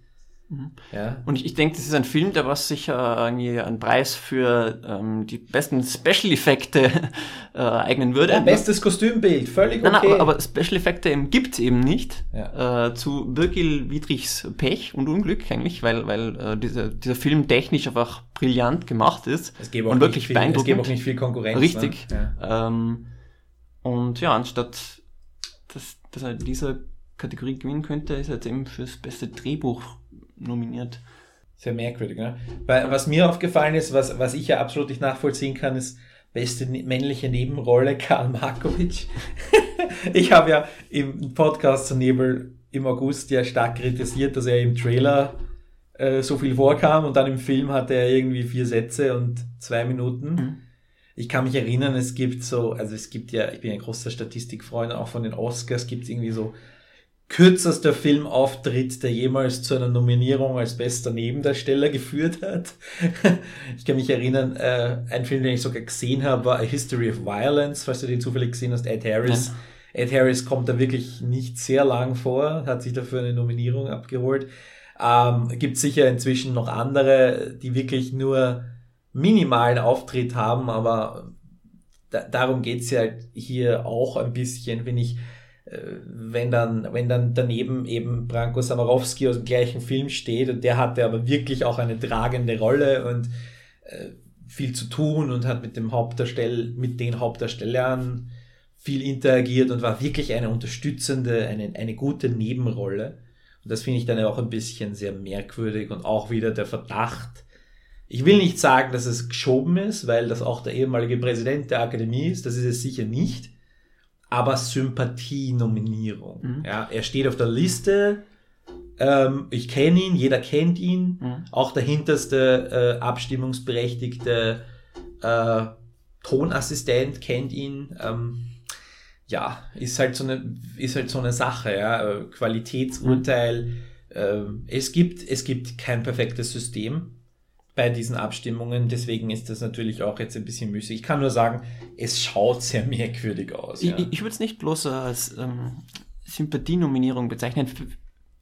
Speaker 3: Mhm.
Speaker 2: Ja.
Speaker 3: Und ich, ich denke, das ist ein Film, der was sicher irgendwie einen Preis für ähm, die besten Special-Effekte <laughs> äh, eignen würde.
Speaker 2: Ja, bestes Kostümbild, völlig okay.
Speaker 3: Nein, nein, aber, aber Special-Effekte eben gibt's eben nicht.
Speaker 2: Ja.
Speaker 3: Äh, zu Virgil Wiedrichs Pech und Unglück eigentlich, weil, weil äh, dieser, dieser Film technisch einfach brillant gemacht ist.
Speaker 2: es gäbe auch,
Speaker 3: und
Speaker 2: nicht
Speaker 3: wirklich
Speaker 2: viel, es
Speaker 3: beeindruckend.
Speaker 2: gäbe auch nicht viel Konkurrenz.
Speaker 3: Richtig.
Speaker 2: Ne? Ja.
Speaker 3: Ähm, und ja, anstatt dass, dass er diese Kategorie gewinnen könnte, ist er jetzt eben fürs beste Drehbuch nominiert.
Speaker 2: Sehr merkwürdig. Ne? Weil, was mir aufgefallen ist, was, was ich ja absolut nicht nachvollziehen kann, ist beste ne- männliche Nebenrolle Karl Markovic. <laughs> ich habe ja im Podcast zu Nebel im August ja stark kritisiert, dass er im Trailer äh, so viel vorkam und dann im Film hatte er irgendwie vier Sätze und zwei Minuten.
Speaker 3: Mhm.
Speaker 2: Ich kann mich erinnern, es gibt so, also es gibt ja, ich bin ein großer Statistikfreund, auch von den Oscars gibt es irgendwie so kürzester Filmauftritt, der jemals zu einer Nominierung als bester Nebendarsteller geführt hat. <laughs> ich kann mich erinnern, äh, ein Film, den ich sogar gesehen habe, war A History of Violence, falls du den zufällig gesehen hast, Ed Harris. Ed Harris kommt da wirklich nicht sehr lang vor, hat sich dafür eine Nominierung abgeholt. Ähm, gibt sicher inzwischen noch andere, die wirklich nur minimalen Auftritt haben, aber da, darum geht's ja hier auch ein bisschen, wenn ich, wenn dann, wenn dann daneben eben Branko Samarowski aus dem gleichen Film steht und der hatte aber wirklich auch eine tragende Rolle und äh, viel zu tun und hat mit dem Hauptdarsteller, mit den Hauptdarstellern viel interagiert und war wirklich eine unterstützende, eine, eine gute Nebenrolle. Und das finde ich dann auch ein bisschen sehr merkwürdig und auch wieder der Verdacht. Ich will nicht sagen, dass es geschoben ist, weil das auch der ehemalige Präsident der Akademie ist, das ist es sicher nicht. Aber Sympathie-Nominierung. Mhm. Ja, er steht auf der Liste. Ähm, ich kenne ihn, jeder kennt ihn. Mhm. Auch der hinterste äh, abstimmungsberechtigte äh, Tonassistent kennt ihn. Ähm, ja, ist halt so eine, ist halt so eine Sache, ja. Äh, Qualitätsurteil. Äh, es gibt, es gibt kein perfektes System bei diesen Abstimmungen, deswegen ist das natürlich auch jetzt ein bisschen müßig. Ich kann nur sagen, es schaut sehr merkwürdig aus.
Speaker 3: Ja. Ich, ich würde es nicht bloß als ähm, Sympathienominierung bezeichnen.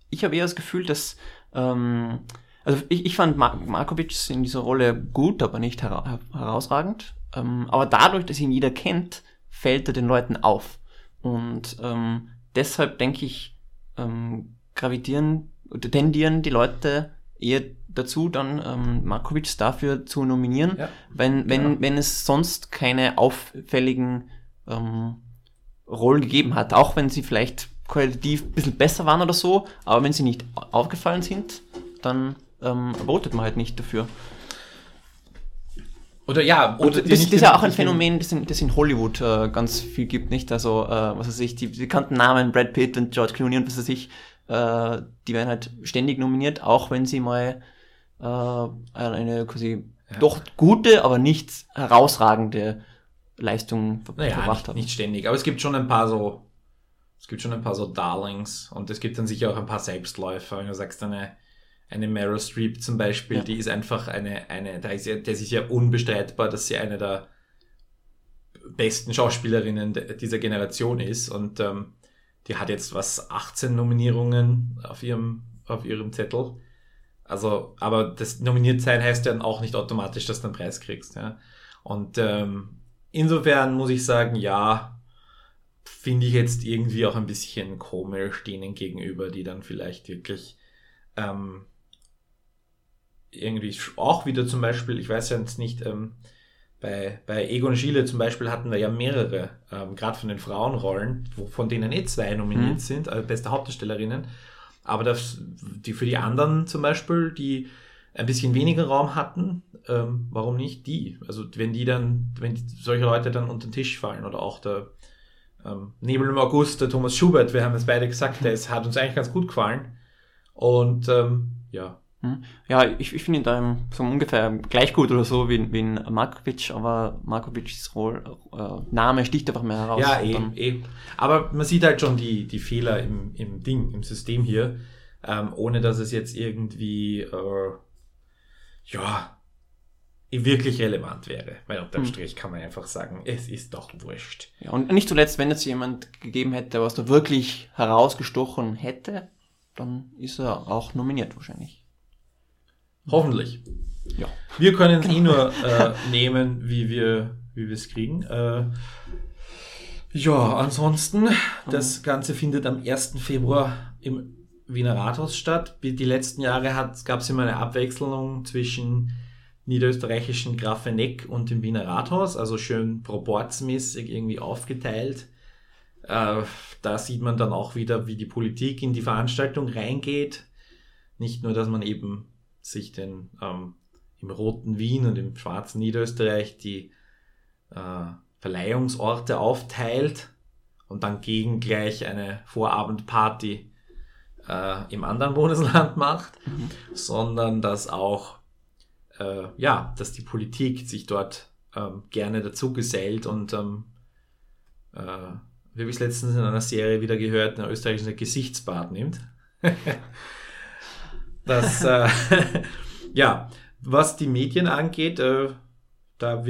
Speaker 3: Ich habe eher das Gefühl, dass ähm, also ich, ich fand Mar Markovic in dieser Rolle gut, aber nicht hera herausragend. Ähm, aber dadurch, dass ihn jeder kennt, fällt er den Leuten auf. Und ähm, deshalb denke ich, ähm, gravitieren oder tendieren die Leute eher dazu, dann ähm, Markovic dafür zu nominieren, ja. wenn, wenn, ja. wenn es sonst keine auffälligen ähm, Rollen gegeben hat, auch wenn sie vielleicht qualitativ ein bisschen besser waren oder so, aber wenn sie nicht aufgefallen sind, dann ähm, votet man halt nicht dafür.
Speaker 2: Oder ja,
Speaker 3: oder das, das ist ja auch ein Phänomen, das in, das in Hollywood äh, ganz viel gibt, nicht? Also, äh, was weiß ich, die bekannten Namen, Brad Pitt und George Clooney und was weiß ich, äh, die werden halt ständig nominiert, auch wenn sie mal äh, eine quasi ja. doch gute, aber nicht herausragende Leistung
Speaker 2: naja, verbracht nicht, haben. Nicht ständig, aber es gibt schon ein paar so, es gibt schon ein paar so Darlings und es gibt dann sicher auch ein paar Selbstläufer, wenn du sagst, eine eine Meryl Streep zum Beispiel, ja. die ist einfach eine, eine, da ist ja, das ist ja unbestreitbar, dass sie eine der besten Schauspielerinnen dieser Generation ist und ähm, die hat jetzt was 18 Nominierungen auf ihrem auf ihrem Zettel. Also, aber das nominiert sein heißt dann auch nicht automatisch, dass du einen Preis kriegst. Ja. Und ähm, insofern muss ich sagen, ja, finde ich jetzt irgendwie auch ein bisschen komisch denen gegenüber, die dann vielleicht wirklich ähm, irgendwie auch wieder zum Beispiel, ich weiß ja jetzt nicht, ähm, bei, bei Egon Schiele zum Beispiel hatten wir ja mehrere, ähm, gerade von den Frauenrollen, wo, von denen eh zwei nominiert mhm. sind, also beste Hauptdarstellerinnen. Aber das, die für die anderen zum Beispiel, die ein bisschen weniger Raum hatten, ähm, warum nicht die? Also wenn die dann, wenn die, solche Leute dann unter den Tisch fallen oder auch der ähm, Nebel im August, der Thomas Schubert, wir haben es beide gesagt, der ist, hat uns eigentlich ganz gut gefallen. Und ähm, ja?
Speaker 3: Ja, ich, ich finde ihn da so ungefähr gleich gut oder so wie, wie ein Markovic, aber Markovics Roll, äh, Name sticht einfach mehr heraus.
Speaker 2: Ja, eh, eh. Aber man sieht halt schon die, die Fehler im, im Ding, im System hier, ähm, ohne dass es jetzt irgendwie, äh, ja, wirklich relevant wäre. Weil unterm hm. Strich kann man einfach sagen, es ist doch wurscht.
Speaker 3: Ja, und nicht zuletzt, wenn es jemand gegeben hätte, was da wirklich herausgestochen hätte, dann ist er auch nominiert wahrscheinlich.
Speaker 2: Hoffentlich. Ja. Wir können es eh nur <laughs> äh, nehmen, wie wir wie wir es kriegen. Äh, ja, ansonsten, das Ganze findet am 1. Februar im Wiener Rathaus statt. Die letzten Jahre gab es immer eine Abwechslung zwischen niederösterreichischen Grafeneck und dem Wiener Rathaus, also schön proportsmäßig irgendwie aufgeteilt. Äh, da sieht man dann auch wieder, wie die Politik in die Veranstaltung reingeht. Nicht nur, dass man eben sich den ähm, im roten Wien und im schwarzen Niederösterreich die äh, Verleihungsorte aufteilt und dann gegen gleich eine Vorabendparty äh, im anderen Bundesland <laughs> macht, mhm. sondern dass auch äh, ja, dass die Politik sich dort ähm, gerne dazu gesellt und ähm, äh, wie habe ich es letztens in einer Serie wieder gehört, ein österreichischer Gesichtsbad nimmt. <laughs> Das, äh, <laughs> ja, was die Medien angeht, äh, da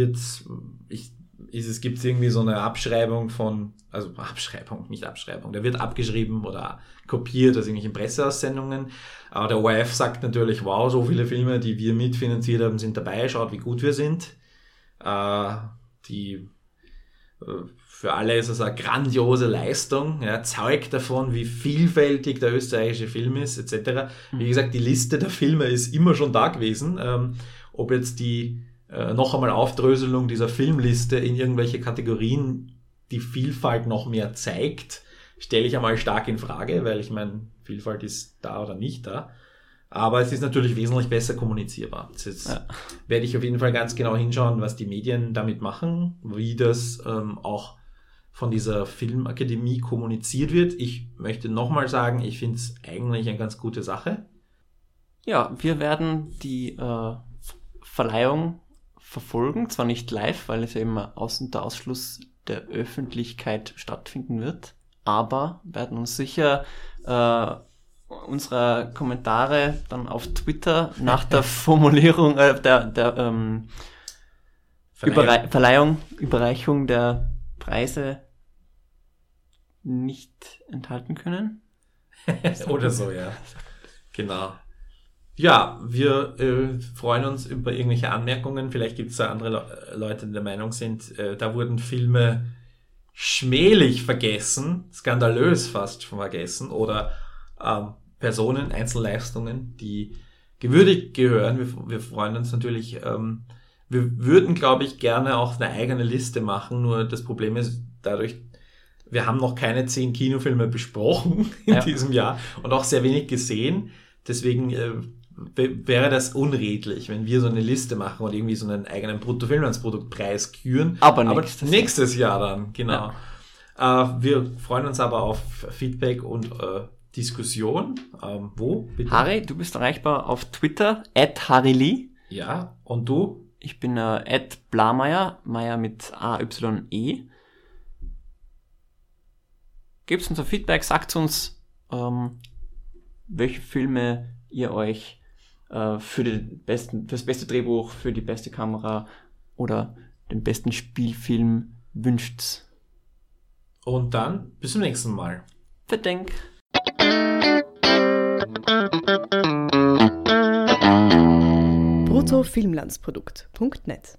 Speaker 2: ich, ist es gibt irgendwie so eine Abschreibung von, also Abschreibung, nicht Abschreibung, der wird abgeschrieben oder kopiert aus irgendwelchen Presseaussendungen. Aber der ORF sagt natürlich, wow, so viele Filme, die wir mitfinanziert haben, sind dabei, schaut, wie gut wir sind. Äh, die für alle ist es eine grandiose Leistung, ja, zeugt davon, wie vielfältig der österreichische Film ist, etc. Wie mhm. gesagt, die Liste der Filme ist immer schon da gewesen. Ähm, ob jetzt die äh, noch einmal Aufdröselung dieser Filmliste in irgendwelche Kategorien die Vielfalt noch mehr zeigt, stelle ich einmal stark in Frage, weil ich meine, Vielfalt ist da oder nicht da. Aber es ist natürlich wesentlich besser kommunizierbar. Jetzt ja. werde ich auf jeden Fall ganz genau hinschauen, was die Medien damit machen, wie das ähm, auch von dieser Filmakademie kommuniziert wird. Ich möchte nochmal sagen, ich finde es eigentlich eine ganz gute Sache.
Speaker 3: Ja, wir werden die äh, Verleihung verfolgen, zwar nicht live, weil es ja immer aus unter Ausschluss der Öffentlichkeit stattfinden wird, aber werden uns sicher äh, unsere Kommentare dann auf Twitter nach der <laughs> Formulierung äh, der, der ähm, Verleihung. Überrei Verleihung, Überreichung der Preise nicht enthalten können. <laughs>
Speaker 2: Oder so, ja. Genau. Ja, wir äh, freuen uns über irgendwelche Anmerkungen. Vielleicht gibt es da andere Le Leute, die der Meinung sind, äh, da wurden Filme schmählich vergessen, skandalös fast vergessen oder ähm, Personen, Einzelleistungen, die gewürdigt gehören. Wir, wir freuen uns natürlich. Ähm, wir würden, glaube ich, gerne auch eine eigene Liste machen. Nur das Problem ist, dadurch, wir haben noch keine zehn Kinofilme besprochen <laughs> in ja. diesem Jahr und auch sehr wenig gesehen. Deswegen äh, wäre das unredlich, wenn wir so eine Liste machen und irgendwie so einen eigenen Bruttofilmlandsproduktpreis küren.
Speaker 3: Aber nächstes,
Speaker 2: aber nächstes Jahr. Jahr. dann, genau. Ja. Äh, wir freuen uns aber auf Feedback und äh, Diskussion. Ähm, wo?
Speaker 3: Bitte? Harry, du bist erreichbar auf Twitter, at harrylee.
Speaker 2: Ja, und du?
Speaker 3: Ich bin äh, at blameyer, Meier mit A-Y-E. Gebt uns ein Feedback, sagt uns, ähm, welche Filme ihr euch äh, für, den besten, für das beste Drehbuch, für die beste Kamera oder den besten Spielfilm wünscht.
Speaker 2: Und dann bis zum nächsten Mal.
Speaker 3: Verdenk.
Speaker 1: Bruttofilmlandsprodukt.net